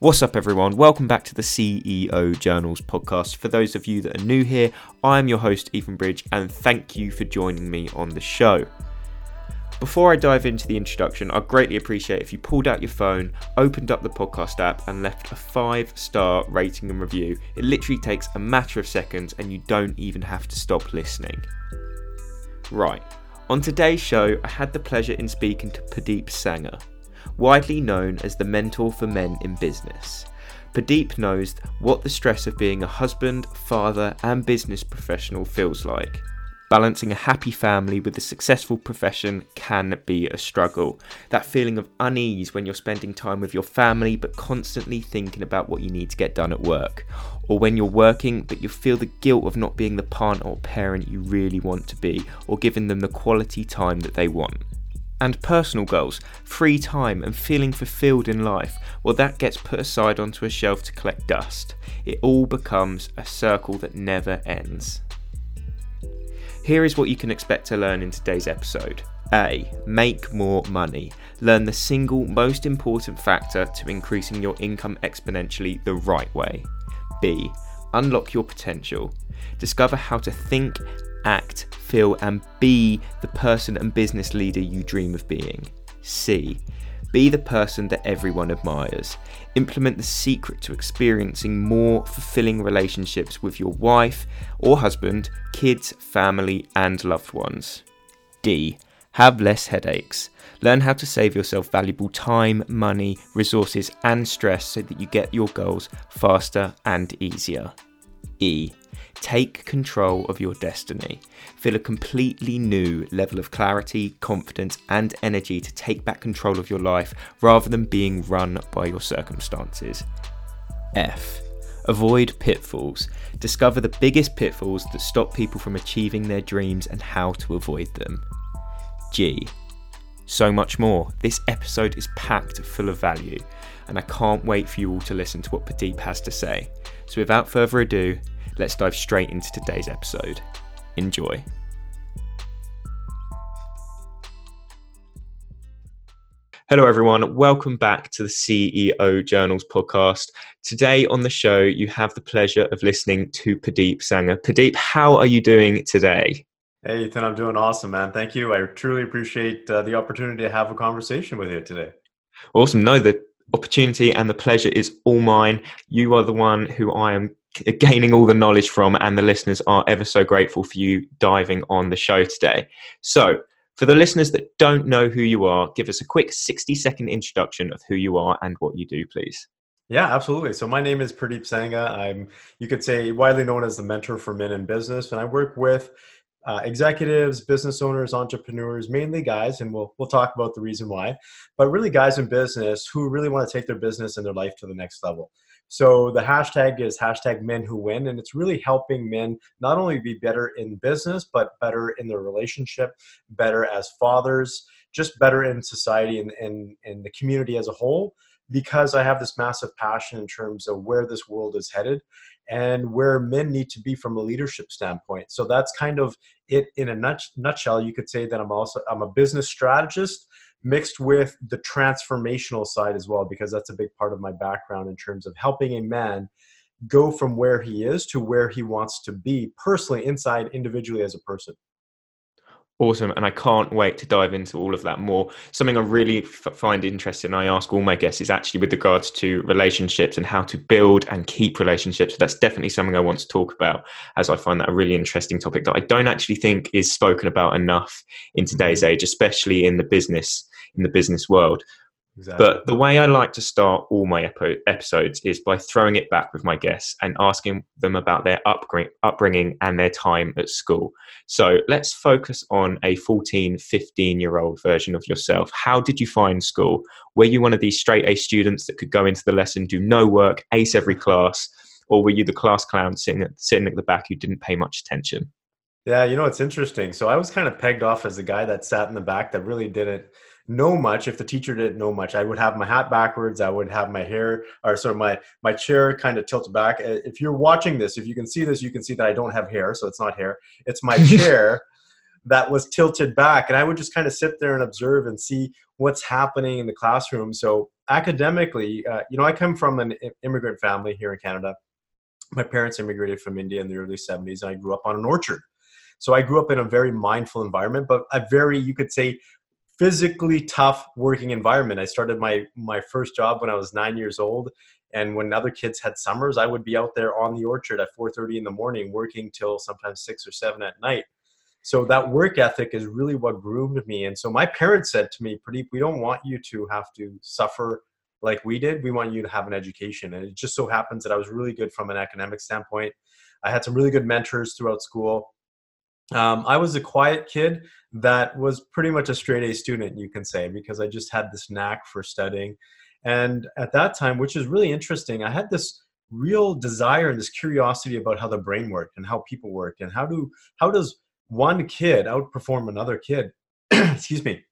What's up, everyone? Welcome back to the CEO Journals podcast. For those of you that are new here, I am your host, Ethan Bridge, and thank you for joining me on the show. Before I dive into the introduction, I'd greatly appreciate if you pulled out your phone, opened up the podcast app, and left a five star rating and review. It literally takes a matter of seconds, and you don't even have to stop listening. Right, on today's show, I had the pleasure in speaking to Pradeep Sangha widely known as the mentor for men in business. Pradeep knows what the stress of being a husband, father, and business professional feels like. Balancing a happy family with a successful profession can be a struggle. That feeling of unease when you're spending time with your family but constantly thinking about what you need to get done at work. Or when you're working but you feel the guilt of not being the partner or parent you really want to be or giving them the quality time that they want and personal goals, free time, and feeling fulfilled in life, well, that gets put aside onto a shelf to collect dust. It all becomes a circle that never ends. Here is what you can expect to learn in today's episode. A. Make more money. Learn the single most important factor to increasing your income exponentially the right way. B. Unlock your potential. Discover how to think act, feel, and be the person and business leader you dream of being. C. Be the person that everyone admires. Implement the secret to experiencing more fulfilling relationships with your wife or husband, kids, family, and loved ones. D. Have less headaches. Learn how to save yourself valuable time, money, resources, and stress so that you get your goals faster and easier. E. Take control of your destiny. Feel a completely new level of clarity, confidence, and energy to take back control of your life rather than being run by your circumstances. F. Avoid pitfalls. Discover the biggest pitfalls that stop people from achieving their dreams and how to avoid them. G. So much more. This episode is packed full of value, and I can't wait for you all to listen to what Pradeep has to say. So, without further ado, let's dive straight into today's episode. Enjoy. Hello, everyone. Welcome back to the CEO Journals podcast. Today on the show, you have the pleasure of listening to Pradeep Sangha. Pradeep, how are you doing today? Hey, Ethan, I'm doing awesome, man. Thank you. I truly appreciate uh, the opportunity to have a conversation with you today. Awesome. No, the opportunity and the pleasure is all mine. You are the one who I am gaining all the knowledge from, and the listeners are ever so grateful for you diving on the show today. So, for the listeners that don't know who you are, give us a quick 60 second introduction of who you are and what you do, please. Yeah, absolutely. So my name is Pradeep Sangha. I'm, you could say, widely known as the mentor for men in business, and I work with uh, executives, business owners, entrepreneurs, mainly guys, and we'll we'll talk about the reason why, but really guys in business who really want to take their business and their life to the next level. So the hashtag is hashtag men who win, and it's really helping men not only be better in business, but better in their relationship, better as fathers, just better in society and, and, and the community as a whole, because I have this massive passion in terms of where this world is headed and where men need to be from a leadership standpoint. So that's kind of it in a nutshell. You could say that I'm also I'm a business strategist mixed with the transformational side as well, because that's a big part of my background in terms of helping a man go from where he is to where he wants to be personally, inside, individually as a person. Awesome. And I can't wait to dive into all of that more. Something I really f- find interesting, I ask all my guests, is actually with regards to relationships and how to build and keep relationships. That's definitely something I want to talk about, as I find that a really interesting topic that I don't actually think is spoken about enough in today's mm-hmm. age, especially in the business in the business world. Exactly. But the way I like to start all my epi- episodes is by throwing it back with my guests and asking them about their upbring- upbringing and their time at school. So let's focus on a 14, 15 year old version of yourself. How did you find school? Were you one of these straight A students that could go into the lesson, do no work, ace every class? Or were you the class clown sitting at, sitting at the back who didn't pay much attention? Yeah, you know, it's interesting. So I was kind of pegged off as the guy that sat in the back that really didn't know much. If the teacher didn't know much i would have my hat backwards i would have my hair or sort of my my chair kind of tilted back if you're watching this if you can see this you can see that i don't have hair so it's not hair. It's my chair that was tilted back and i would just kind of sit there and observe and see what's happening in the classroom. So academically uh, you know i come from an immigrant family here in canada. My parents immigrated from india in the early 70s and i grew up on an orchard. So i grew up in a very mindful environment but a very you could say physically tough working environment. I started my my first job when i was nine years old and when other kids had summers i would be out there on the orchard at 4.30 in the morning working till sometimes 6 or 7 at night. So that work ethic is really what groomed me and so my parents said to me pradeep we don't want you to have to suffer like we did. We want you to have an education. And it just so happens that i was really good from an academic standpoint. I had some really good mentors throughout school um, i was a quiet kid that was pretty much a straight a student you can say because i just had this knack for studying. And at that time which is really interesting i had this real desire and this curiosity about how the brain worked and how people worked and how do how does one kid outperform another kid? Excuse me.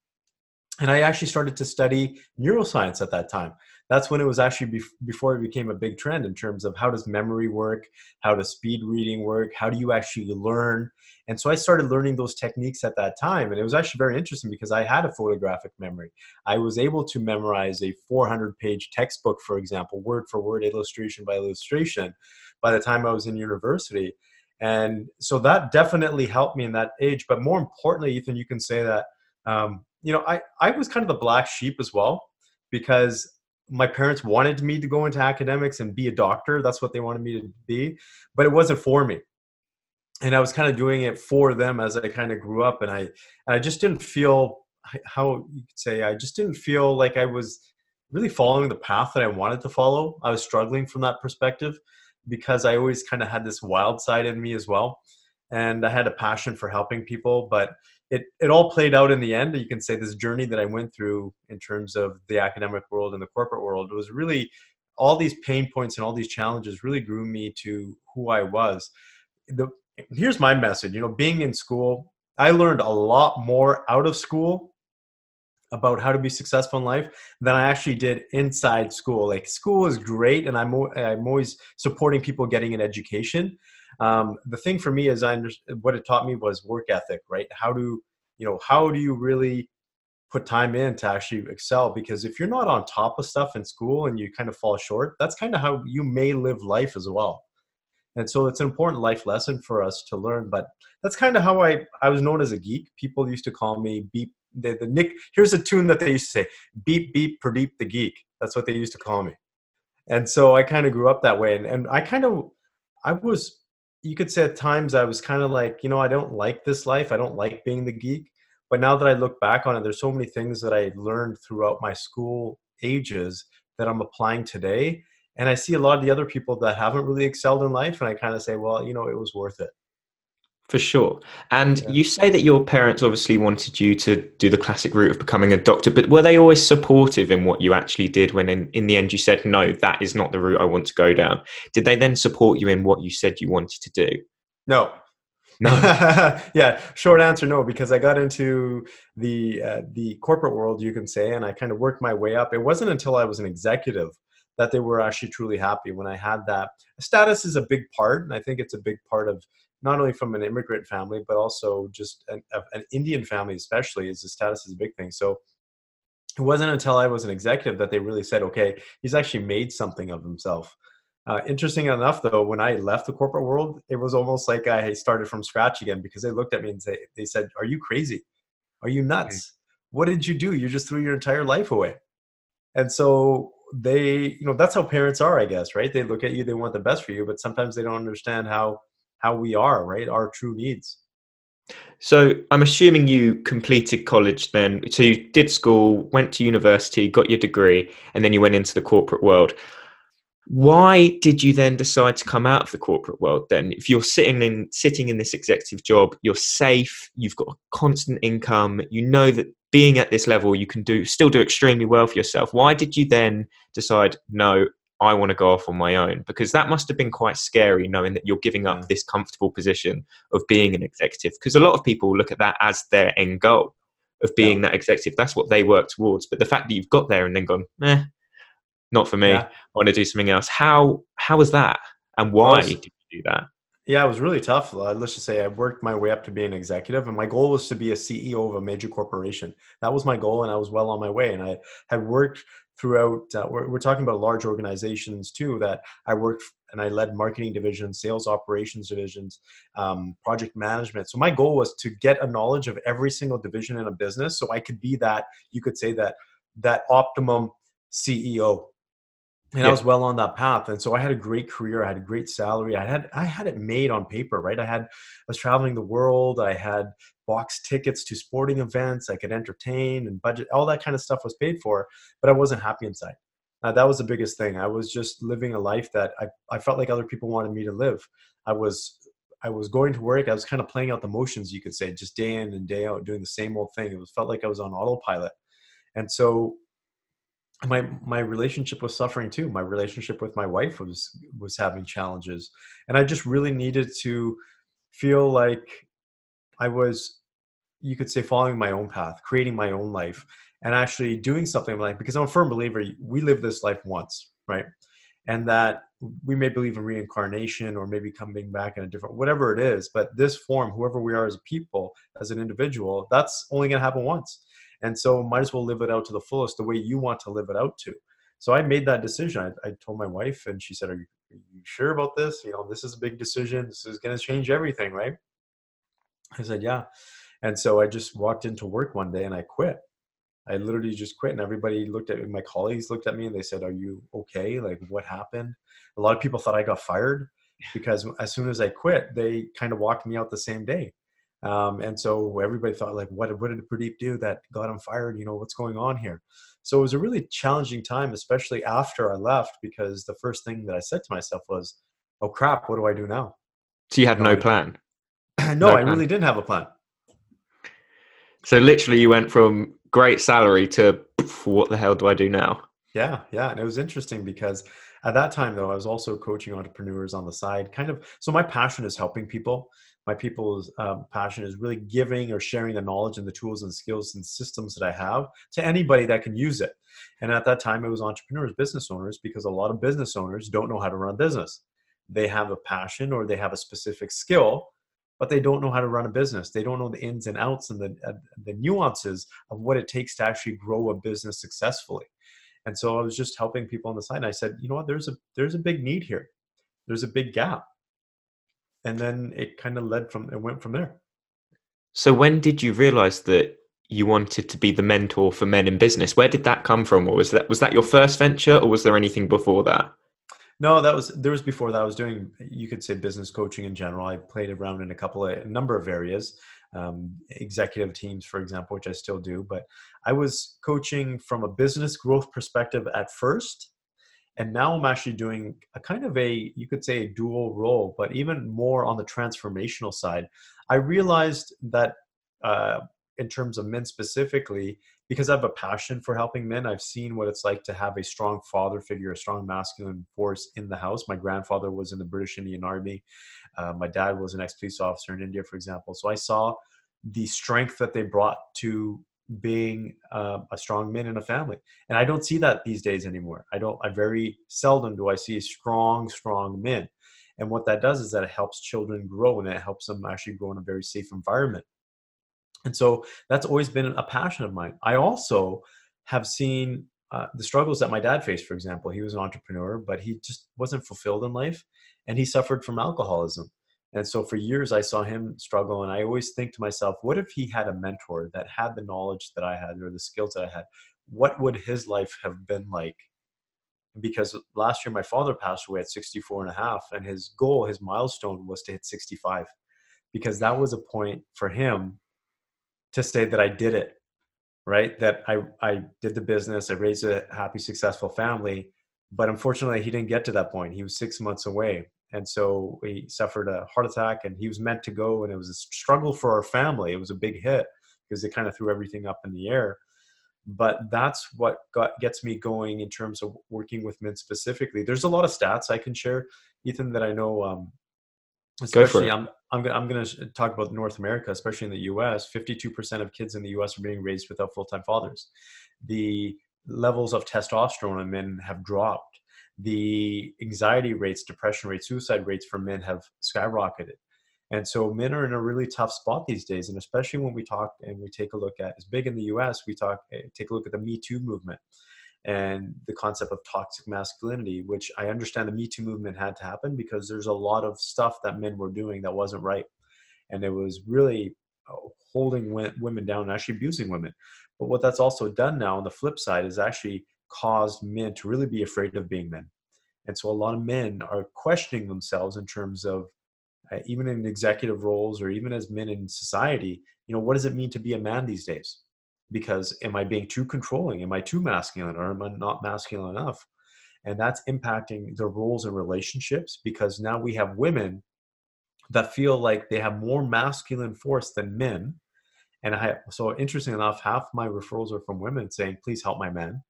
And i actually started to study neuroscience at that time that's when it was actually bef- before it became a big trend in terms of how does memory work? How does speed reading work? How do you actually learn? And so i started learning those techniques at that time and it was actually very interesting because i had a photographic memory. I was able to memorize a 400 page textbook for example word for word illustration by illustration by the time i was in university. And so that definitely helped me in that age but more importantly ethan you can say that um, you know I, I was kind of the black sheep as well because my parents wanted me to go into academics and be a doctor that's what they wanted me to be but it wasn't for me and i was kind of doing it for them as i kind of grew up and i and i just didn't feel how you could say i just didn't feel like i was really following the path that i wanted to follow i was struggling from that perspective because I always kind of had this wild side in me as well. And I had a passion for helping people, but it, it all played out in the end. You can say this journey that I went through in terms of the academic world and the corporate world was really all these pain points and all these challenges really grew me to who I was. The, here's my message you know, being in school, I learned a lot more out of school about how to be successful in life than I actually did inside school. Like school is great, and I'm I'm always supporting people getting an education. Um, the thing for me is I understand what it taught me was work ethic, right? How do you know how do you really put time in to actually excel? Because if you're not on top of stuff in school and you kind of fall short, that's kind of how you may live life as well. And so it's an important life lesson for us to learn. But that's kind of how I I was known as a geek. People used to call me beep the, the Nick. Here's a tune that they used to say: "Beep beep, Pradeep the geek." That's what they used to call me. And so I kind of grew up that way, and, and I kind of, I was, you could say at times I was kind of like, you know, I don't like this life. I don't like being the geek. But now that I look back on it, there's so many things that I learned throughout my school ages that I'm applying today. And I see a lot of the other people that haven't really excelled in life, and I kind of say, well, you know, it was worth it. For sure. And yeah. you say that your parents obviously wanted you to do the classic route of becoming a doctor, but were they always supportive in what you actually did when in, in the end you said, no, that is not the route I want to go down? Did they then support you in what you said you wanted to do? No. No. yeah, short answer no, because I got into the uh, the corporate world, you can say, and I kind of worked my way up. It wasn't until I was an executive that they were actually truly happy when I had that. Status is a big part, and I think it's a big part of not only from an immigrant family, but also just an, an Indian family, especially, is the status is a big thing. So it wasn't until I was an executive that they really said, okay, he's actually made something of himself. Uh, interesting enough, though, when I left the corporate world, it was almost like I started from scratch again because they looked at me and say, they said, "Are you crazy? Are you nuts? What did you do? You just threw your entire life away." And so they, you know, that's how parents are, I guess, right? They look at you, they want the best for you, but sometimes they don't understand how how we are, right? Our true needs. So I'm assuming you completed college then. So you did school, went to university, got your degree, and then you went into the corporate world. Why did you then decide to come out of the corporate world then? If you're sitting in sitting in this executive job, you're safe, you've got a constant income, you know that being at this level you can do still do extremely well for yourself. Why did you then decide no, I want to go off on my own because that must have been quite scary knowing that you're giving up this comfortable position of being an executive because a lot of people look at that as their end goal of being yeah. that executive that's what they work towards but the fact that you've got there and then gone eh not for me yeah. I want to do something else how how was that and why was, did you do that Yeah, it was really tough. Uh, let's just say I worked my way up to be an executive, and my goal was to be a CEO of a major corporation. That was my goal, and I was well on my way. And I had worked throughout. Uh, we're, we're, talking about large organizations too. That I worked and I led marketing divisions, sales operations divisions, um, project management. So my goal was to get a knowledge of every single division in a business, so I could be that. You could say that that optimum CEO and yeah. I was well on that path. And so I had a great career. I had a great salary. I had I had it made on paper, right? I had I was traveling the world. I had box tickets to sporting events. I could entertain and budget. All that kind of stuff was paid for, but I wasn't happy inside. Uh, that was the biggest thing. I was just living a life that I, I felt like other people wanted me to live. I was I was going to work. I was kind of playing out the motions, you could say, just day in and day out, doing the same old thing. It was felt like I was on autopilot. And so my my relationship was suffering too my relationship with my wife was was having challenges and i just really needed to feel like i was you could say following my own path creating my own life and actually doing something like because i'm a firm believer we live this life once right? And that we may believe in reincarnation or maybe coming back in a different whatever it is but this form whoever we are as a people as an individual that's only to happen once. And so might as well live it out to the fullest the way you want to live it out to. So i made that decision. I, I told my wife and she said are you, are you sure about this? You know this is a big decision. This is to change everything right i said yeah and so i just walked into work one day and i quit i literally just quit and everybody looked at me my colleagues looked at me and they said are you okay like what happened a lot of people thought i got fired because as soon as i quit they kind of walked me out the same day um, and so everybody thought like, what, what did Pradeep do that got him fired? You know, what's going on here? So it was a really challenging time, especially after I left, because the first thing that I said to myself was, oh crap, what do I do now? So you had no plan? no, I really didn't have a plan. So literally you went from great salary to what the hell do I do now? Yeah, yeah. And it was interesting because at that time though, I was also coaching entrepreneurs on the side, kind of so my passion is helping people my people's um, passion is really giving or sharing the knowledge and the tools and skills and systems that I have to anybody that can use it. And at that time, it was entrepreneurs, business owners, because a lot of business owners don't know how to run a business. They have a passion or they have a specific skill, but they don't know how to run a business. They don't know the ins and outs and the, uh, the nuances of what it takes to actually grow a business successfully. And so I was just helping people on the side. And I said, you know what, there's a there's a big need here. There's a big gap and then it kind of led from it went from there so when did you realize that you wanted to be the mentor for men in business where did that come from or was that was that your first venture or was there anything before that no that was there was before that i was doing you could say business coaching in general. I played around in a couple of a number of areas um, executive teams for example which i still do but i was coaching from a business growth perspective at first and now i'm actually doing a kind of a you could say a dual role but even more on the transformational side. I realized that uh, in terms of men specifically because i have a passion for helping men i've seen what it's like to have a strong father figure a strong masculine force in the house. My grandfather was in the british indian army. Uh, my dad was an ex-police officer in india for example. So i saw the strength that they brought to being uh, a strong man in a family. And i don't see that these days anymore. I don't i very seldom do i see strong strong men. And what that does is that it helps children grow and it helps them actually grow in a very safe environment and so that's always been a passion of mine i also have seen uh, the struggles that my dad faced for example he was an entrepreneur but he just wasn't fulfilled in life and he suffered from alcoholism and so for years, I saw him struggle. And I always think to myself, what if he had a mentor that had the knowledge that I had or the skills that I had? What would his life have been like? Because last year, my father passed away at 64 and a half, and his goal, his milestone was to hit 65, because that was a point for him to say that I did it, right? That I, I did the business, I raised a happy, successful family. But unfortunately, he didn't get to that point. He was six months away and so he suffered a heart attack and he was meant to go and it was a struggle for our family it was a big hit because it kind of threw everything up in the air but that's what got gets me going in terms of working with men specifically there's a lot of stats i can share ethan that i know um, especially I'm, I'm gonna, I'm going to talk about north america especially in the us 52% of kids in the us are being raised without full-time fathers the levels of testosterone in men have dropped the anxiety rates, depression rates, suicide rates for men have skyrocketed. And so men are in a really tough spot these days. And especially when we talk and we take a look at, it's big in the US, we talk, eh, take a look at the Me Too movement and the concept of toxic masculinity, which I understand the Me Too movement had to happen because there's a lot of stuff that men were doing that wasn't right. And it was really uh, holding women down and actually abusing women. But what that's also done now on the flip side is actually caused men to really be afraid of being men. And so a lot of men are questioning themselves in terms of uh, even in executive roles or even as men in society, you know, what does it mean to be a man these days? Because am I being too controlling? Am I too masculine or am I not masculine enough? And that's impacting their roles and relationships because now we have women that feel like they have more masculine force than men. And I so interesting enough, half my referrals are from women saying, please help my men.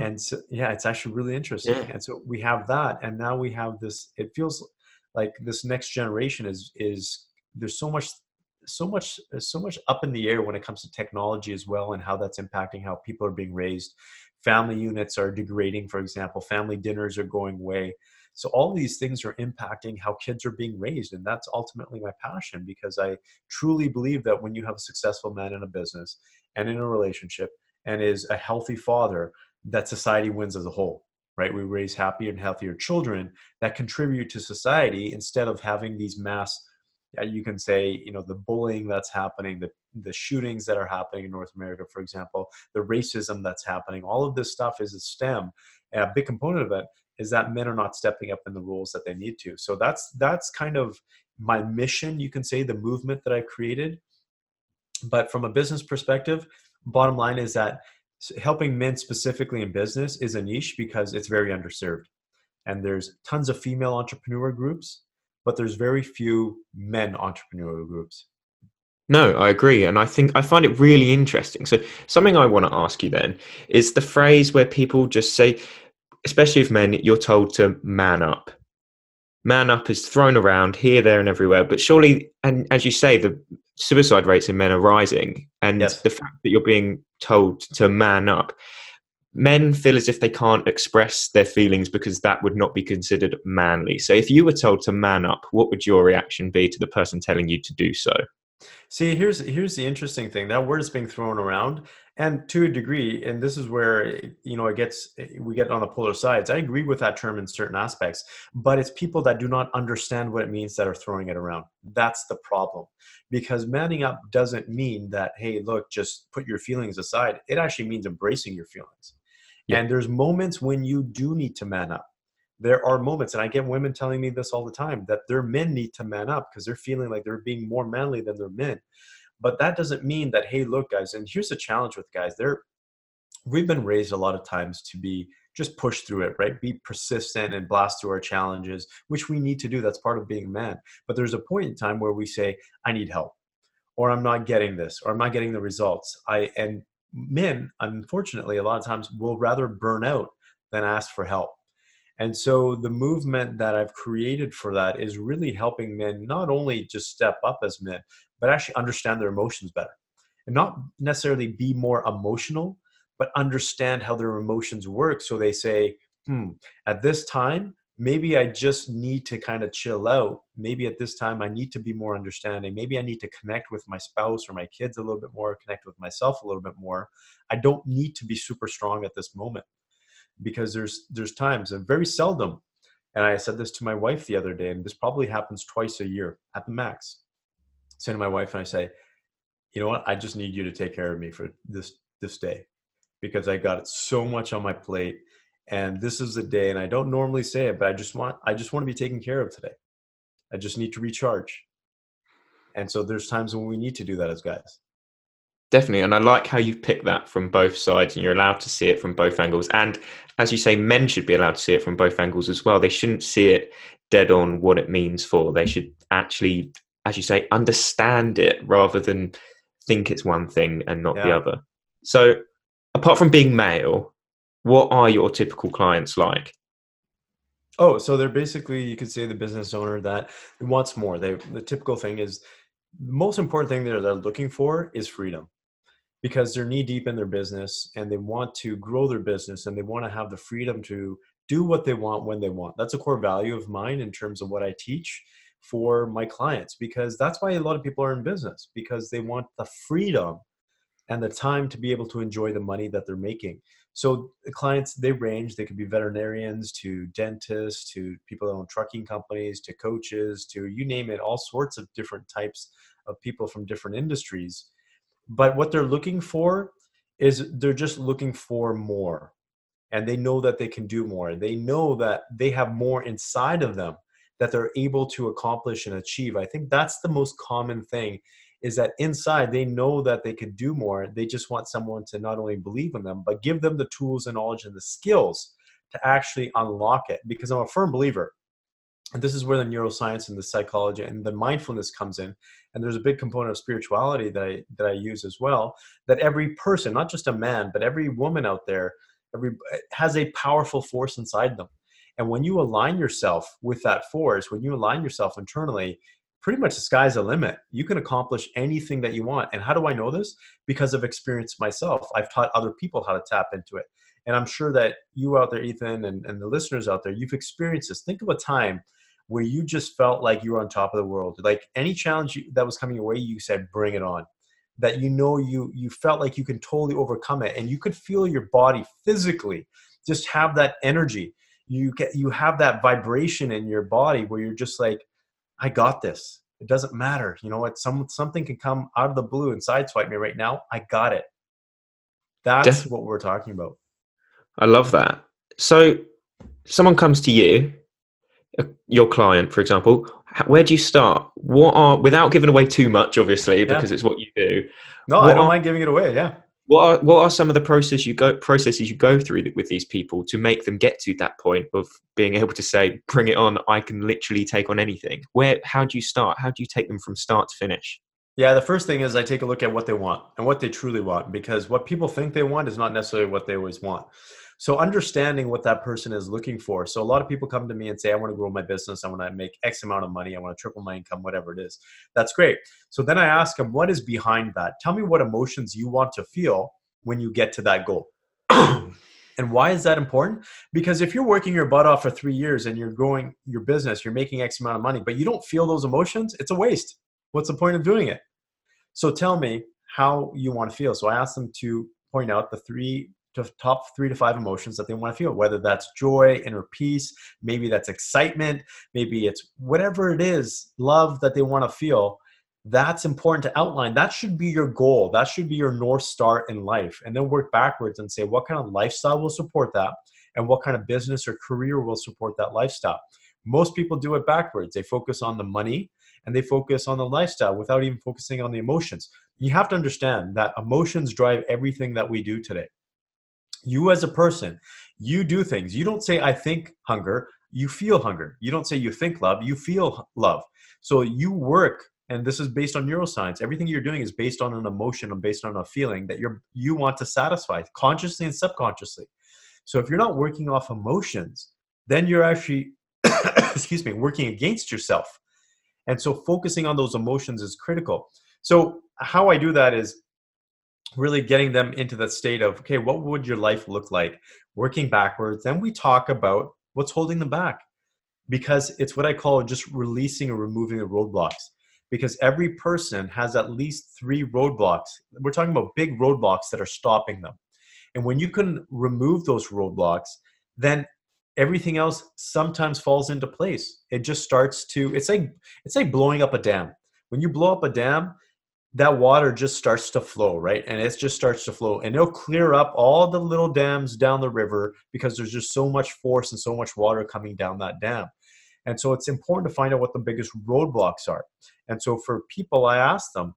And so, yeah, it's actually really interesting. Yeah. And so we have that. And now we have this, it feels like this next generation is, is there's so much, so much, uh, so much up in the air when it comes to technology as well and how that's impacting how people are being raised. Family units are degrading, for example, family dinners are going away. So all these things are impacting how kids are being raised. And that's ultimately my passion because I truly believe that when you have a successful man in a business and in a relationship and is a healthy father, that society wins as a whole right we raise happier and healthier children that contribute to society instead of having these mass you can say you know the bullying that's happening the the shootings that are happening in north america for example the racism that's happening all of this stuff is a stem. And a big component of it is that men are not stepping up in the roles that they need to. So that's that's kind of my mission you can say the movement that i created. But from a business perspective bottom line is that helping men specifically in business is a niche because it's very underserved. And there's tons of female entrepreneur groups, but there's very few men entrepreneurial groups. No, I agree. And I think I find it really interesting. So, something I want to ask you then is the phrase where people just say, especially if men, you're told to man up. Man up is thrown around here, there, and everywhere. But surely, and as you say, the suicide rates in men are rising. And yes. the fact that you're being told to man up. Men feel as if they can't express their feelings because that would not be considered manly. So, if you were told to man up, what would your reaction be to the person telling you to do so? See, here's here's the interesting thing. That word is being thrown around, and to a degree, and this is where you know it gets we get on the polar sides. I agree with that term in certain aspects, but it's people that do not understand what it means that are throwing it around. That's the problem, because manning up doesn't mean that hey, look, just put your feelings aside. It actually means embracing your feelings. And there's moments when you do need to man up there are moments, and I get women telling me this all the time, that their men need to man up because they're feeling like they're being more manly than their men. But that doesn't mean that, hey, look, guys, and here's the challenge with guys. They're we've been raised a lot of times to be just push through it, right? Be persistent and blast through our challenges, which we need to do. That's part of being a man. But there's a point in time where we say, I need help, or I'm not getting this, or I'm not getting the results. I and men, unfortunately, a lot of times will rather burn out than ask for help. And so the movement that I've created for that is really helping men not only just step up as men, but actually understand their emotions better. And not necessarily be more emotional, but understand how their emotions work. So they say, hmm, at this time, maybe I just need to kind of chill out. Maybe at this time, I need to be more understanding. Maybe I need to connect with my spouse or my kids a little bit more, connect with myself a little bit more. I don't need to be super strong at this moment because there's there's times and very seldom and i said this to my wife the other day and this probably happens twice a year at the max I say to my wife and i say you know what i just need you to take care of me for this this day because i got so much on my plate and this is the day and i don't normally say it but i just want i just want to be taken care of today i just need to recharge and so there's times when we need to do that as guys Definitely. And I like how you pick that from both sides and you're allowed to see it from both angles. And as you say, men should be allowed to see it from both angles as well. They shouldn't see it dead on what it means for. They should actually, as you say, understand it rather than think it's one thing and not yeah. the other. So, apart from being male, what are your typical clients like? Oh, so they're basically, you could say, the business owner that wants more. They, the typical thing is, the most important thing that they're looking for is freedom because they're knee deep in their business and they want to grow their business and they want to have the freedom to do what they want when they want. That's a core value of mine in terms of what I teach for my clients because that's why a lot of people are in business because they want the freedom and the time to be able to enjoy the money that they're making. So the clients they range. They could be veterinarians to dentists to people that own trucking companies to coaches to you name it, all sorts of different types of people from different industries. But what they're looking for is they're just looking for more, and they know that they can do more. They know that they have more inside of them that they're able to accomplish and achieve. I think that's the most common thing is that inside they know that they could do more. They just want someone to not only believe in them, but give them the tools and knowledge and the skills to actually unlock it. Because I'm a firm believer, and this is where the neuroscience and the psychology and the mindfulness comes in. And there's a big component of spirituality that I that I use as well. That every person, not just a man, but every woman out there, every has a powerful force inside them. And when you align yourself with that force, when you align yourself internally, pretty much the sky's the limit. You can accomplish anything that you want. And how do I know this? Because of experience myself. I've taught other people how to tap into it. And I'm sure that you out there, Ethan, and, and the listeners out there, you've experienced this. Think of a time where you just felt like you were on top of the world. Like any challenge that was coming your way, you said, bring it on. That you know you you felt like you can totally overcome it and you could feel your body physically just have that energy. You get you have that vibration in your body where you're just like, I got this. It doesn't matter. You know what? Some something can come out of the blue and sideswipe me right now. I got it. That's Def- what we're talking about. I love that. So, someone comes to you, your client, for example. Where do you start? What are without giving away too much, obviously, because yeah. it's what you do. No, I don't are, mind giving it away. Yeah what are, what are some of the process you go processes you go through with these people to make them get to that point of being able to say bring it on i can literally take on anything. Where how do you start? How do you take them from start to finish? Yeah the first thing is i take a look at what they want and what they truly want because what people think they want is not necessarily what they always want so understanding what that person is looking for. So a lot of people come to me and say, I want to grow my business. I want to make X amount of money. I want to triple my income, whatever it is. That's great. So then I ask them, what is behind that? Tell me what emotions you want to feel when you get to that goal. and why is that important? Because if you're working your butt off for three years and you're growing your business, you're making X amount of money, but you don't feel those emotions, it's a waste. What's the point of doing it? So tell me how you want to feel. So I ask them to point out the three to top three to five emotions that they want to feel, whether that's joy, inner peace, maybe that's excitement, maybe it's whatever it is, love that they want to feel. That's important to outline. That should be your goal. That should be your North Star in life. And then work backwards and say, what kind of lifestyle will support that? And what kind of business or career will support that lifestyle? Most people do it backwards. They focus on the money and they focus on the lifestyle without even focusing on the emotions. You have to understand that emotions drive everything that we do today you as a person you do things. You don't say i think hunger. You feel hunger. You don't say you think love. You feel love. So you work and this is based on neuroscience. Everything you're doing is based on an emotion and based on a feeling that you're you want to satisfy consciously and subconsciously. So if you're not working off emotions then you're actually excuse me working against yourself. And so focusing on those emotions is critical. So how i do that is really getting them into the state of okay what would your life look like? Working backwards then we talk about what's holding them back. Because it's what i call just releasing or removing the roadblocks. Because every person has at least three roadblocks. We're talking about big roadblocks that are stopping them. And when you can remove those roadblocks then everything else sometimes falls into place. It just starts to it's like it's like blowing up a dam. When you blow up a dam that water just starts to flow, right? And it just starts to flow and it'll clear up all the little dams down the river because there's just so much force and so much water coming down that dam. And so it's important to find out what the biggest roadblocks are. And so for people, I ask them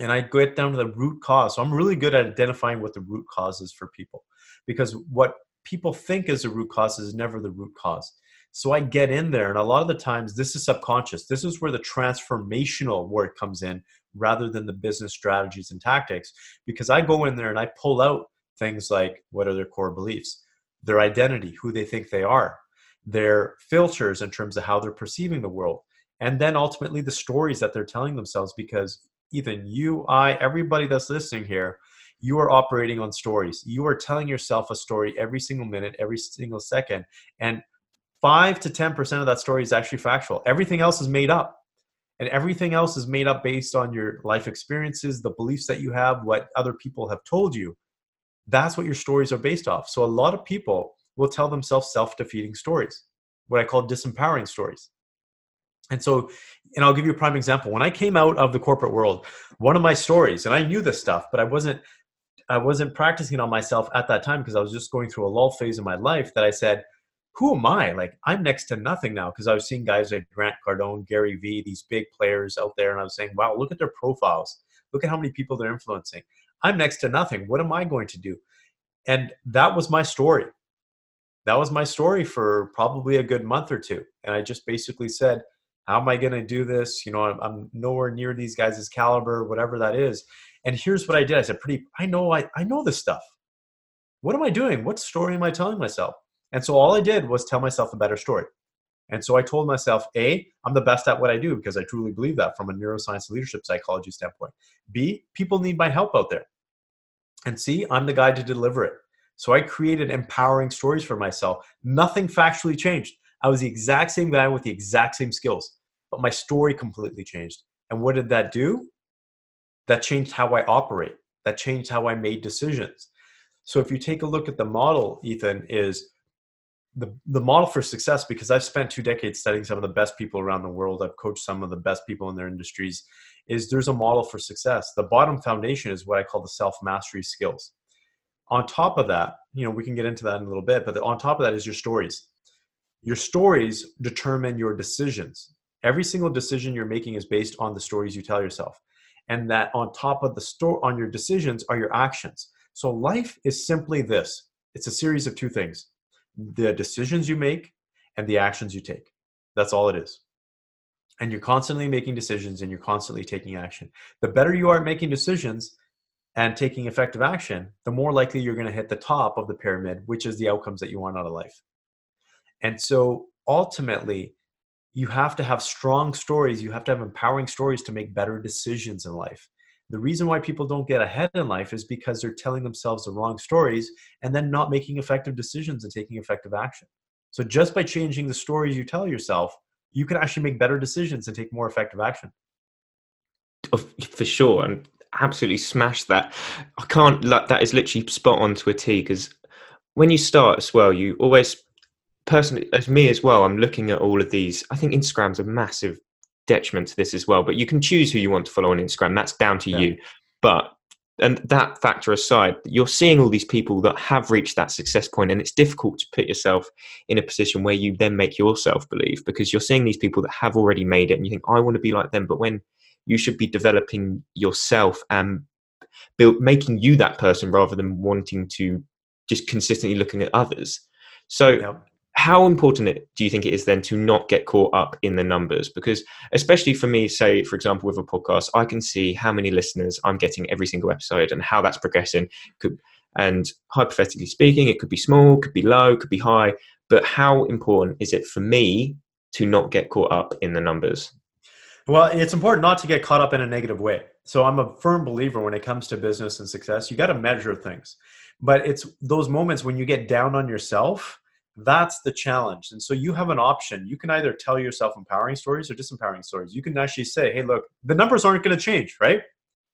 and I get down to the root cause. So I'm really good at identifying what the root cause is for people because what people think is the root cause is never the root cause. So I get in there, and a lot of the times this is subconscious. This is where the transformational work comes in rather than the business strategies and tactics because I go in there and I pull out things like what are their core beliefs, their identity, who they think they are, their filters in terms of how they're perceiving the world, and then ultimately the stories that they're telling themselves because even you, I, everybody that's listening here, you are operating on stories. You are telling yourself a story every single minute, every single second. And five to 10% of that story is actually factual. Everything else is made up. And everything else is made up based on your life experiences, the beliefs that you have, what other people have told you. That's what your stories are based off. So a lot of people will tell themselves self defeating stories, what I call disempowering stories. And so, and I'll give you a prime example. When I came out of the corporate world, one of my stories, and I knew this stuff, but I wasn't I wasn't practicing on myself at that time because I was just going through a lull phase in my life that I said, who am I? Like I'm next to nothing now because I was seeing guys like Grant Cardone, Gary Vee, these big players out there, and I was saying, wow, look at their profiles. Look at how many people they're influencing. I'm next to nothing. What am I going to do? And that was my story. That was my story for probably a good month or two. And I just basically said, how am I going to do this? You know, I'm, I'm nowhere near these guys' caliber, whatever that is. And here's what I did. I said, pretty, I know, I, I know this stuff. What am I doing? What story am I telling myself? And so all I did was tell myself a better story. And so I told myself, A, I'm the best at what I do because I truly believe that from a neuroscience leadership psychology standpoint. B, people need my help out there. And C, I'm the guy to deliver it. So I created empowering stories for myself. Nothing factually changed. I was the exact same guy with the exact same skills, but my story completely changed. And what did that do? That changed how I operate. That changed how I made decisions. So if you take a look at the model, Ethan, is the, the model for success because I've spent two decades studying some of the best people around the world. I've coached some of the best people in their industries. Is there's a model for success. The bottom foundation is what I call the self mastery skills. On top of that, you know, we can get into that in a little bit, but the, on top of that is your stories. Your stories determine your decisions. Every single decision you're making is based on the stories you tell yourself. And that on top of the store on your decisions are your actions. So life is simply this. It's a series of two things the decisions you make and the actions you take. That's all it is. And you're constantly making decisions and you're constantly taking action. The better you are at making decisions and taking effective action, the more likely you're going to hit the top of the pyramid, which is the outcomes that you want out of life. And so ultimately, you have to have strong stories. You have to have empowering stories to make better decisions in life. The reason why people don't get ahead in life is because they're telling themselves the wrong stories and then not making effective decisions and taking effective action. So just by changing the stories you tell yourself, you can actually make better decisions and take more effective action. For sure, and absolutely smash that. I can't. That is literally spot on to a T. Because when you start as well, you always personally, as me as well, I'm looking at all of these. I think Instagram's a massive detriment to this as well. But you can choose who you want to follow on Instagram. That's down to yeah. you. But and that factor aside, you're seeing all these people that have reached that success point, and it's difficult to put yourself in a position where you then make yourself believe because you're seeing these people that have already made it, and you think, I want to be like them. But when you should be developing yourself and build, making you that person rather than wanting to just consistently looking at others. So, how important do you think it is then to not get caught up in the numbers? Because especially for me say for example with a podcast i can see how many listeners i'm getting every single episode and how that's progressing. And hypothetically speaking it could be small could be low could be high but how important is it for me to not get caught up in the numbers? Well it's important not to get caught up in a negative way. So i'm a firm believer when it comes to business and success you got to measure things. But it's those moments when you get down on yourself that's the challenge. And so you have an option. You can either tell yourself empowering stories or disempowering stories. You can actually say, hey, look, the numbers aren't going to change, right?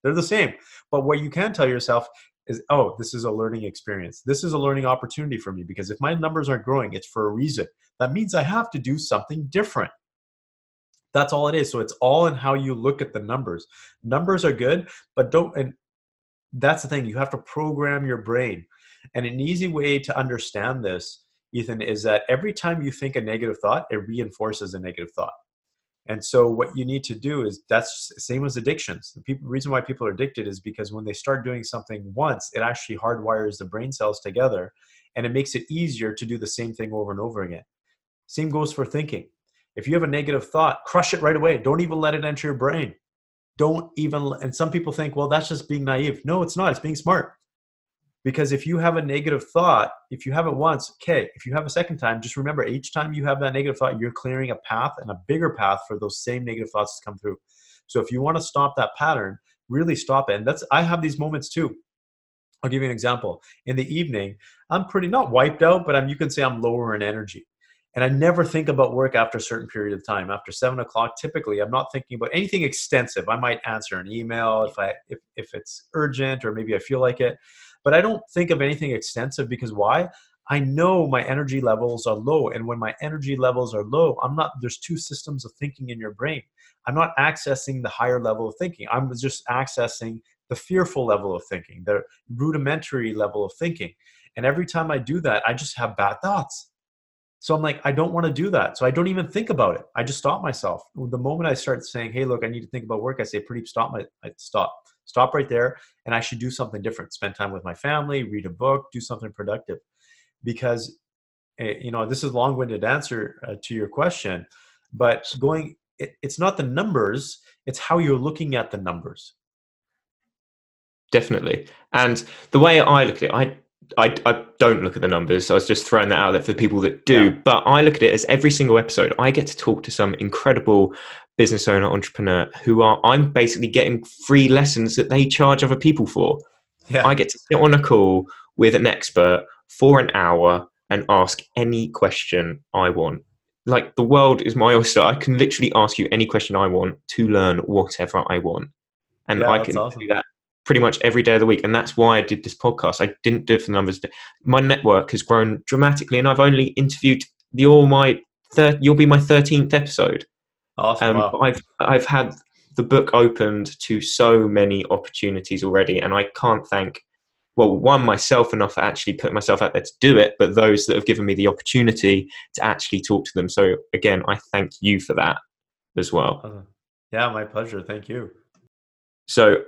They're the same. But what you can tell yourself is, oh, this is a learning experience. This is a learning opportunity for me because if my numbers aren't growing, it's for a reason. That means I have to do something different. That's all it is. So it's all in how you look at the numbers. Numbers are good, but don't, and that's the thing, you have to program your brain. And an easy way to understand this Ethan, is that every time you think a negative thought, it reinforces a negative thought. And so what you need to do is that's same as addictions. The people, reason why people are addicted is because when they start doing something once, it actually hardwires the brain cells together and it makes it easier to do the same thing over and over again. Same goes for thinking. If you have a negative thought, crush it right away. Don't even let it enter your brain. Don't even, and some people think, well, that's just being naive. No, it's not. It's being smart. Because if you have a negative thought, if you have it once, okay, if you have a second time, just remember each time you have that negative thought, you're clearing a path and a bigger path for those same negative thoughts to come through. So if you want to stop that pattern, really stop it. And that's I have these moments too. I'll give you an example. In the evening, I'm pretty not wiped out, but I'm you can say I'm lower in energy. And I never think about work after a certain period of time. After seven o'clock, typically, I'm not thinking about anything extensive. I might answer an email if I if, if it's urgent or maybe I feel like it. But I don't think of anything extensive because why? I know my energy levels are low. And when my energy levels are low, I'm not, there's two systems of thinking in your brain. I'm not accessing the higher level of thinking. I'm just accessing the fearful level of thinking, the rudimentary level of thinking. And every time I do that, I just have bad thoughts. So I'm like, I don't want to do that. So I don't even think about it. I just stop myself. The moment I start saying, "Hey, look, I need to think about work," I say, "Pretty stop my, I stop, stop right there," and I should do something different. Spend time with my family, read a book, do something productive because eh, you know this is a long-winded answer uh, to your question but going it, it's not the numbers it's how you're looking at the numbers definitely and the way i look at it i I, I don't look at the numbers. So I was just throwing that out there for people that do. Yeah. But I look at it as every single episode, I get to talk to some incredible business owner, entrepreneur who are, I'm basically getting free lessons that they charge other people for. Yeah. I get to sit on a call with an expert for an hour and ask any question I want. Like the world is my oyster. I can literally ask you any question I want to learn whatever I want. And yeah, I can awesome. do that pretty much every day of the week. And that's why I did this podcast. I didn't do it for the numbers. My network has grown dramatically and I've only interviewed the all my third you'll be my 13th episode. Awesome. Um, wow. I've I've had the book opened to so many opportunities already and I can't thank well, one, myself enough to actually put myself out there to do it, but those that have given me the opportunity to actually talk to them. So, again, I thank you for that as well. Yeah, my pleasure. Thank you. So,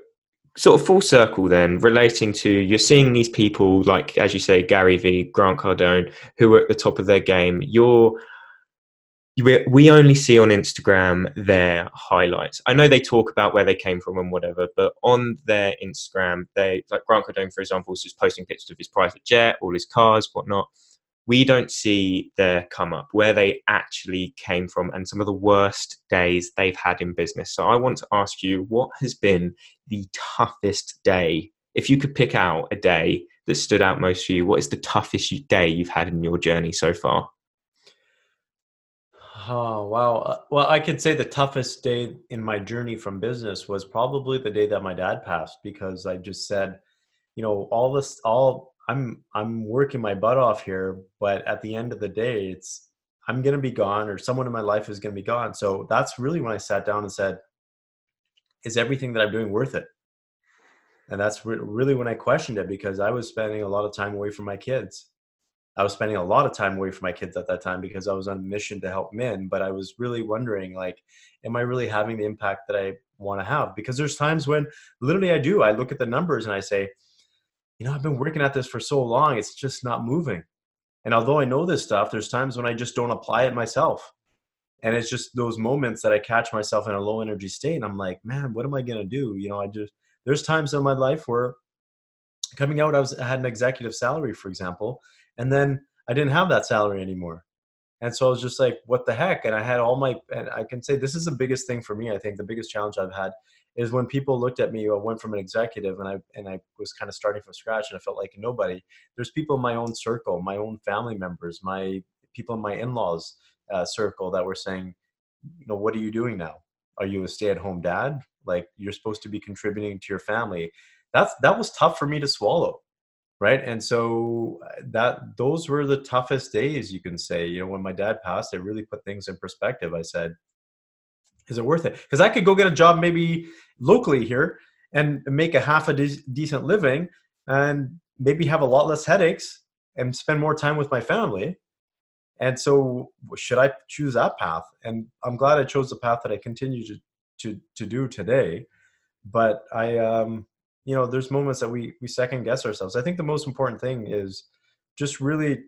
sort of full circle then, relating to you're seeing these people like, as you say, Gary Vee, Grant Cardone, who are at the top of their game. You're we only see on Instagram their highlights. I know they talk about where they came from and whatever, but on their Instagram, they like Grant Cardone, for example, is just posting pictures of his private jet, all his cars, whatnot. We don't see their come up, where they actually came from, and some of the worst days they've had in business. So I want to ask you, what has been the toughest day? If you could pick out a day that stood out most for you, what is the toughest day you've had in your journey so far? Oh, wow. Uh, well, I could say the toughest day in my journey from business was probably the day that my dad passed because I just said, you know, all this all I'm I'm working my butt off here, but at the end of the day, it's I'm to be gone or someone in my life is to be gone. So that's really when I sat down and said, is everything that I'm doing worth it? And that's re- really when I questioned it because I was spending a lot of time away from my kids I was spending a lot of time away from my kids at that time because I was on a mission to help men. But I was really wondering, like, am I really having the impact that I want to have? Because there's times when literally I do. I look at the numbers and I say, you know, I've been working at this for so long, it's just not moving. And although I know this stuff, there's times when I just don't apply it myself. And it's just those moments that I catch myself in a low energy state. And I'm like, man, what am I going to do? You know, I just, there's times in my life where coming out, I was I had an executive salary, for example, and then I didn't have that salary anymore. And so I was just like, what the heck? And I had all my, and I can say this is the biggest thing for me. I think the biggest challenge I've had is when people looked at me, I went from an executive and I, and I was kind of starting from scratch and I felt like nobody. There's people in my own circle, my own family members, my people in my in-laws uh, circle that were saying, you know, what are you doing now? Are you a stay-at-home dad? Like you're supposed to be contributing to your family. That's, that was tough for me to swallow right and so uh, that those were the toughest days you can say you know when my dad passed it really put things in perspective i said is it worth it? Because i could go get a job maybe locally here and make a half a de- decent living and maybe have a lot less headaches and spend more time with my family. And so should i choose that path? And i'm glad i chose the path that i continue to to, to do today. But i um you know there's moments that we we second guess ourselves. I think the most important thing is just really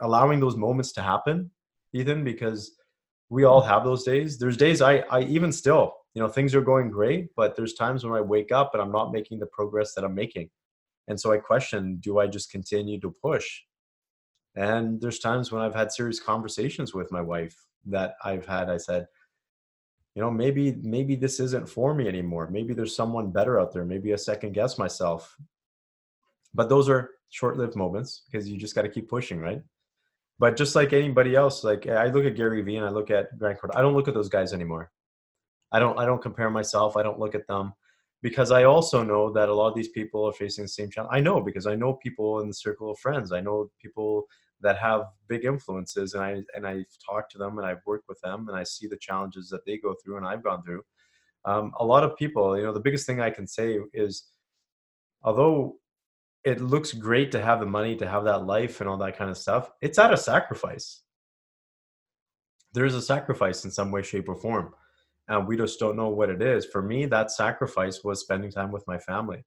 allowing those moments to happen ethan because we all have those days. There's days i i even still you know things are going great but there's times when i wake up and i'm not making the progress that i'm making. And so i question do i just continue to push? And there's times when i've had serious conversations with my wife that i've had i said you know maybe maybe this isn't for me anymore. Maybe there's someone better out there. Maybe i second guess myself. But those are short-lived moments because you just got to keep pushing right but just like anybody else like i look at gary vee and i look at grant cardone i don't look at those guys anymore. I don't i don't compare myself i don't look at them because i also know that a lot of these people are facing the same challenge. I know because i know people in the circle of friends i know people that have big influences and i and i've talked to them and i've worked with them and i see the challenges that they go through and i've gone through. Um, a lot of people you know the biggest thing i can say is although it looks great to have the money to have that life and all that kind of stuff it's at a sacrifice. There's a sacrifice in some way shape or form and we just don't know what it is. For me that sacrifice was spending time with my family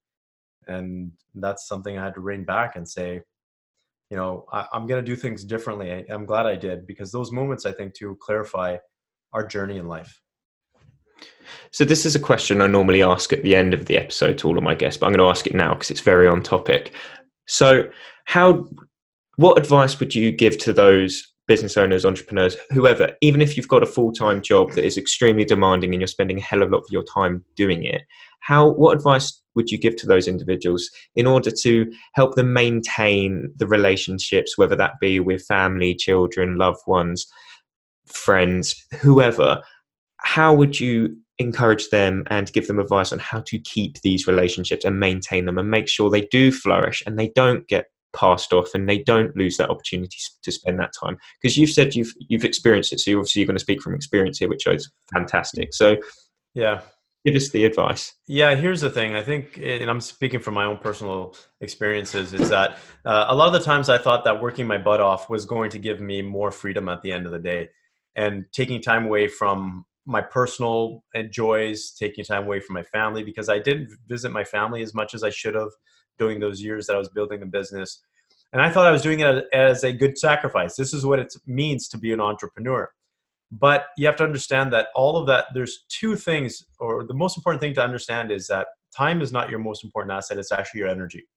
and that's something i had to rein back and say you know I, am going to do things differently. I, i'm glad i did because those moments i think to clarify our journey in life so this is a question I normally ask at the end of the episode to all of my guests, but I'm going to ask it now because it's very on topic. So, how, what advice would you give to those business owners, entrepreneurs, whoever, even if you've got a full time job that is extremely demanding and you're spending a hell of a lot of your time doing it? How, what advice would you give to those individuals in order to help them maintain the relationships, whether that be with family, children, loved ones, friends, whoever? How would you encourage them and give them advice on how to keep these relationships and maintain them and make sure they do flourish and they don't get passed off and they don't lose that opportunity to spend that time. Because you've said you've you've experienced it so you obviously you're going to speak from experience here which is fantastic. So yeah. give us the advice. Yeah here's the thing. I think and i'm speaking from my own personal experiences is that uh, a lot of the times i thought that working my butt off was going to give me more freedom at the end of the day. And taking time away from my personal eh, joys, taking time away from my family because I didn't visit my family as much as I should have during those years that I was building the business. And I thought I was doing it as a good sacrifice. This is what it means to be an entrepreneur. But you have to understand that all of that, there's two things, or the most important thing to understand is that time is not your most important asset, it's actually your energy.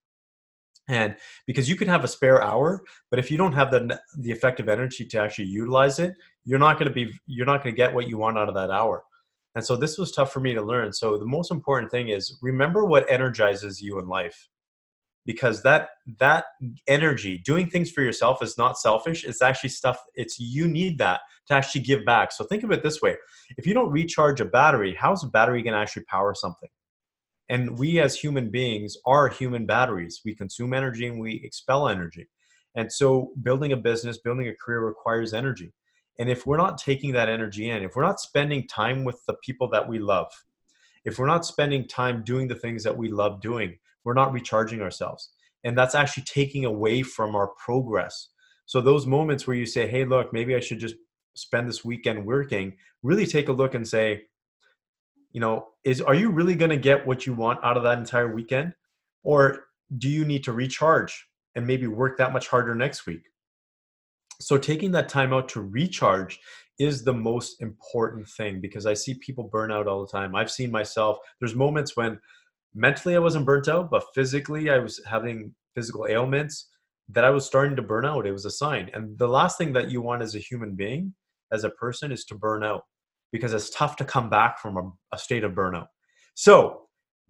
And because you can have a spare hour, but if you don't have the the effective energy to actually utilize it, you're not going to be you're not going to get what you want out of that hour. And so this was tough for me to learn. So the most important thing is remember what energizes you in life. Because that that energy, doing things for yourself is not selfish. It's actually stuff it's you need that to actually give back. So think of it this way. If you don't recharge a battery, how's a battery going to actually power something? And we as human beings are human batteries. We consume energy and we expel energy. And so building a business, building a career requires energy. And if we're not taking that energy in, if we're not spending time with the people that we love, if we're not spending time doing the things that we love doing, we're not recharging ourselves. And that's actually taking away from our progress. So those moments where you say, hey, look, maybe I should just spend this weekend working, really take a look and say, you know is are you really going to get what you want out of that entire weekend? Or do you need to recharge and maybe work that much harder next week? So taking that time out to recharge is the most important thing because i see people burn out all the time. I've seen myself there's moments when mentally i wasn't burnt out but physically i was having physical ailments that i was starting to burn out. It was a sign. And the last thing that you want as a human being as a person is to burn out because it's tough to come back from a, a state of burnout. So,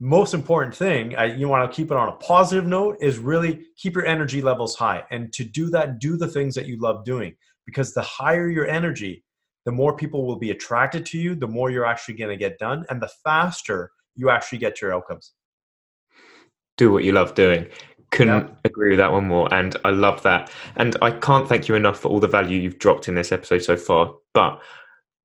most important thing, I, you want to keep it on a positive note, is really keep your energy levels high. And to do that, do the things that you love doing because the higher your energy, the more people will be attracted to you, the more you're actually going to get done, and the faster you actually get your outcomes. Do what you love doing couldn't yeah. agree with that one more and i love that and i can't thank you enough for all the value you've dropped in this episode so far but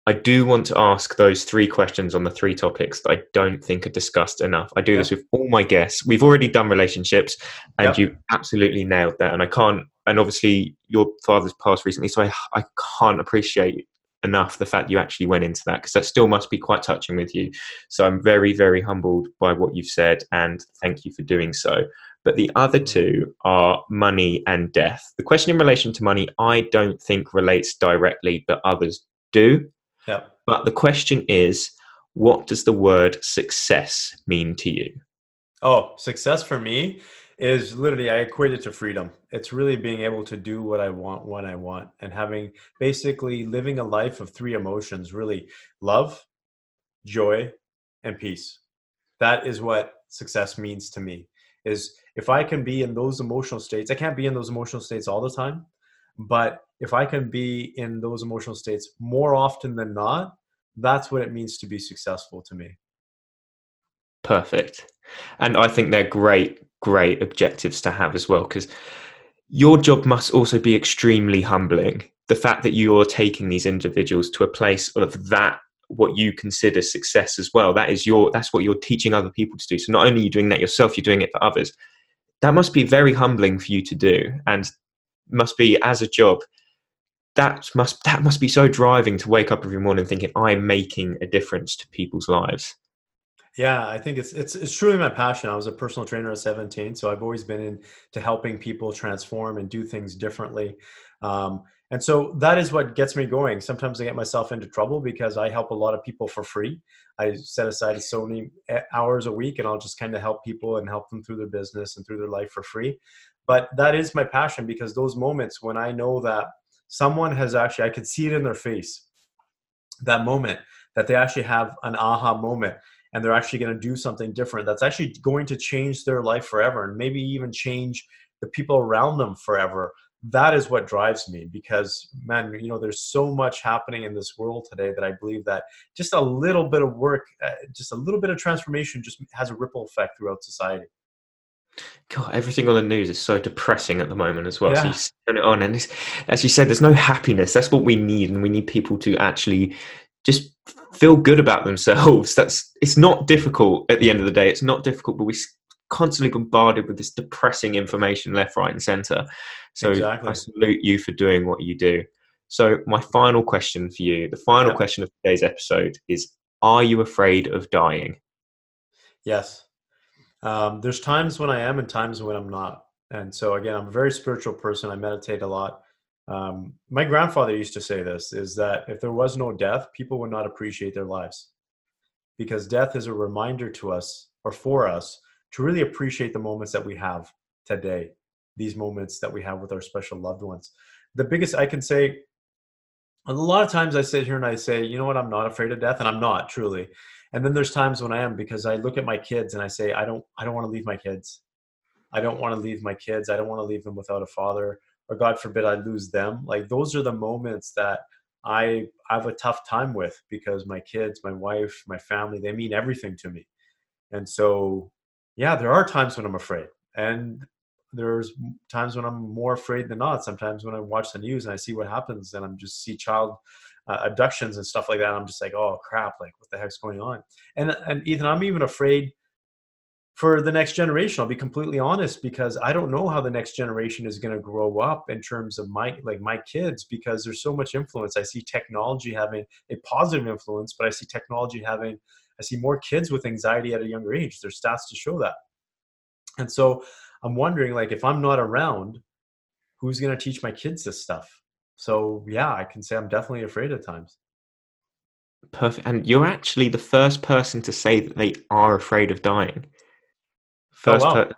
I do want to ask those three questions on the three topics that I don't think are discussed enough. I do yeah. this with all my guests. We've already done relationships, and yeah. you absolutely nailed that. And I can't. And obviously, your father's passed recently, so I I can't appreciate enough the fact you actually went into that because that still must be quite touching with you. So I'm very very humbled by what you've said, and thank you for doing so. But the other two are money and death. The question in relation to money, I don't think relates directly, but others do. Yep. But the question is, what does the word success mean to you? Oh, success for me is literally I equate it to freedom. It's really being able to do what I want when I want and having basically living a life of three emotions, really love, joy, and peace. That is what success means to me. is if I can be in those emotional states, I can't be in those emotional states all the time, but if I can be in those emotional states more often than not, that's what it means to be successful to me. Perfect. And I think they're great, great objectives to have as well because your job must also be extremely humbling. The fact that you're taking these individuals to a place of that what you consider success as well that is your that's what you're teaching other people to do so not only are you doing that yourself you're doing it for others that must be very humbling for you to do and must be as a job that must that must be so driving to wake up every morning thinking i'm making a difference to people's lives. Yeah i think it's it's it's truly my passion. I was a personal trainer at 17 so i've always been into helping people transform and do things differently. Um, and so that is what gets me going. Sometimes i get myself into trouble because i help a lot of people for free. I set aside so many eh, hours a week and i'll just kind of help people and help them through their business and through their life for free. But that is my passion because those moments when i know that someone has actually i could see it in their face. That moment that they actually have an aha moment and they're actually going to do something different that's actually going to change their life forever and maybe even change the people around them forever. That is what drives me because man you know there's so much happening in this world today that i believe that just a little bit of work uh, just a little bit of transformation just has a ripple effect throughout society God, everything on the news is so depressing at the moment as well. Yeah. So you turn it on, and as you said, there's no happiness. That's what we need, and we need people to actually just feel good about themselves. That's it's not difficult at the end of the day. It's not difficult, but we're constantly bombarded with this depressing information left, right, and center. So exactly. I salute you for doing what you do. So my final question for you, the final yeah. question of today's episode is: Are you afraid of dying? Yes. Um, there's times when I am and times when I'm not. And so again, I'm a very spiritual person. I meditate a lot. Um, my grandfather used to say this: is that if there was no death, people would not appreciate their lives, because death is a reminder to us or for us to really appreciate the moments that we have today, these moments that we have with our special loved ones. The biggest I can say, a lot of times I sit here and I say, you know what, I'm not afraid of death, and I'm not truly. And then there's times when I am because I look at my kids and I say, I don't, I don't want to leave my kids. I don't want to leave my kids. I don't want to leave them without a father, or God forbid I lose them. Like those are the moments that I have a tough time with because my kids, my wife, my family, they mean everything to me. And so yeah, there are times when I'm afraid, and there's times when I'm more afraid than not. Sometimes when I watch the news and I see what happens, and I'm just see child uh, abductions and stuff like that, I'm just like, oh crap, like what the heck's going on? And and Ethan, I'm even afraid for the next generation. I'll be completely honest because I don't know how the next generation is going to grow up in terms of my like my kids because there's so much influence. I see technology having a positive influence, but I see technology having I see more kids with anxiety at a younger age. There's stats to show that. And so I'm wondering, like, if I'm not around, who's going to teach my kids this stuff? So yeah, I can say I'm definitely afraid at times. Perfect. And you're actually the first person to say that they are afraid of dying. Oh, first, oh, wow. per-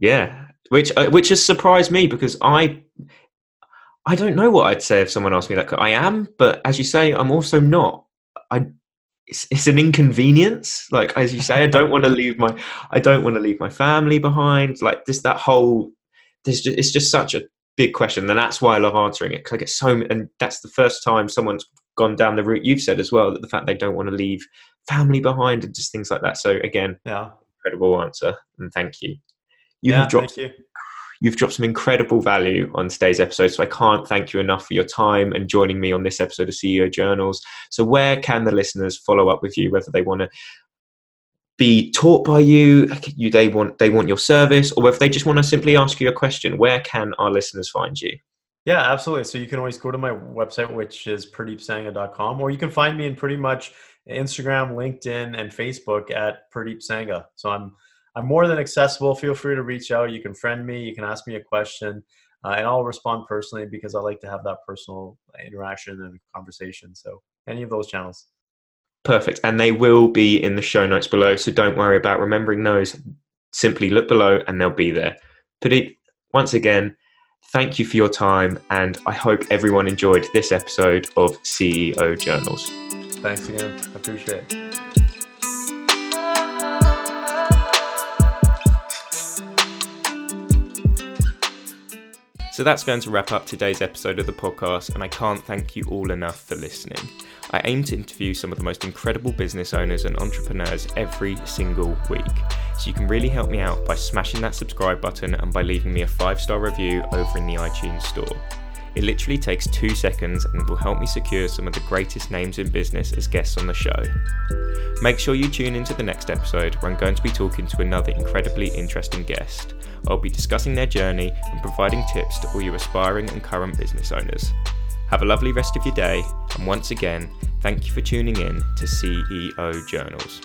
yeah, which uh, which has surprised me because I I don't know what I'd say if someone asked me that. I am, but as you say, I'm also not. I it's, it's an inconvenience like as you say i don't want to leave my i don't want to leave my family behind like this that whole there's just, it's just such a big question and that's why i love answering it because i get so and that's the first time someone's gone down the route you've said as well that the fact they don't want to leave family behind and just things like that so again yeah incredible answer and thank you you yeah, have dropped you. You've dropped some incredible value on today's episode, so I can't thank you enough for your time and joining me on this episode of CEO Journals. So, where can the listeners follow up with you, whether they want to be taught by you, you they want they want your service, or whether they just want to simply ask you a question? Where can our listeners find you? Yeah, absolutely. So you can always go to my website, which is pradeepsangha.com, or you can find me in pretty much Instagram, LinkedIn, and Facebook at Pradeep. So I'm I'm more than accessible. Feel free to reach out. You can friend me. You can ask me a question, uh, and I'll respond personally because I like to have that personal interaction and conversation. So any of those channels. Perfect, and they will be in the show notes below. So don't worry about remembering those. Simply look below, and they'll be there. Pradeep, once again, thank you for your time, and I hope everyone enjoyed this episode of CEO Journals. Thanks again. I appreciate it. So that's going to wrap up today's episode of the podcast, and I can't thank you all enough for listening. I aim to interview some of the most incredible business owners and entrepreneurs every single week. So you can really help me out by smashing that subscribe button and by leaving me a five star review over in the iTunes store. It literally takes two seconds and will help me secure some of the greatest names in business as guests on the show. Make sure you tune into the next episode where I'm going to be talking to another incredibly interesting guest. I'll be discussing their journey and providing tips to all you aspiring and current business owners. Have a lovely rest of your day, and once again, thank you for tuning in to CEO Journals.